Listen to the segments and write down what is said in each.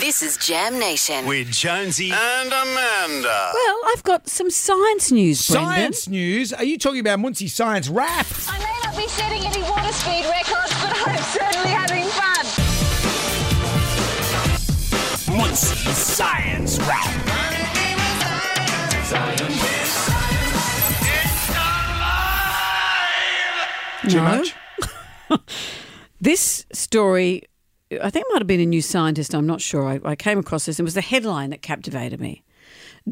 This is Jam Nation. with Jonesy and Amanda. Well, I've got some science news, Brendan. Science news. Are you talking about Muncie Science Rap? I may not be setting any water speed records, but I'm certainly having fun. Muncie Science Rap. Too No. much? This story, I think it might have been a New Scientist. I'm not sure. I, I came across this. and It was the headline that captivated me.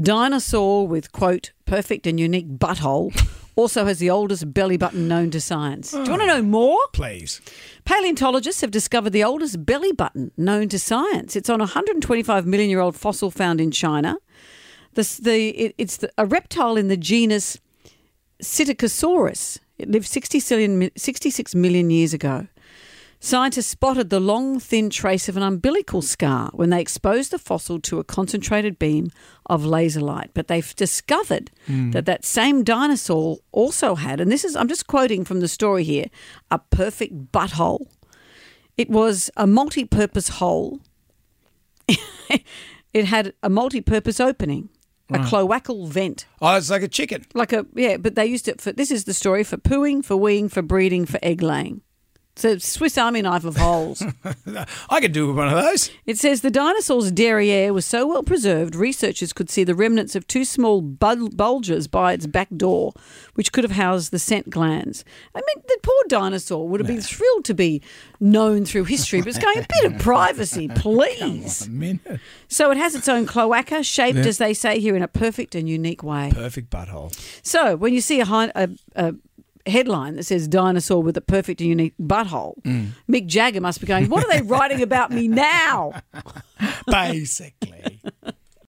Dinosaur with quote perfect and unique butthole also has the oldest belly button known to science. Do you want to oh. know more? Please. Paleontologists have discovered the oldest belly button known to science. It's on a 125 million year old fossil found in China. The, the, it, it's the, a reptile in the genus Psittacosaurus. It lived 60 million, 66 million years ago. Scientists spotted the long, thin trace of an umbilical scar when they exposed the fossil to a concentrated beam of laser light. But they've discovered hmm. that that same dinosaur also had, and this is, I'm just quoting from the story here, a perfect butthole. It was a multi purpose hole. it had a multi purpose opening, a cloacal vent. Oh, it's like a chicken. Like a, yeah, but they used it for, this is the story for pooing, for weeing, for breeding, for egg laying. It's a Swiss Army knife of holes. I could do with one of those. It says the dinosaur's derriere was so well preserved, researchers could see the remnants of two small bul- bulges by its back door, which could have housed the scent glands. I mean, the poor dinosaur would have been thrilled to be known through history, but it's going a bit of privacy, please. A. So it has its own cloaca, shaped, as they say here, in a perfect and unique way. Perfect butthole. So when you see a, a, a headline that says dinosaur with a perfect and unique butthole, mm. Mick Jagger must be going, What are they writing about me now? Basic.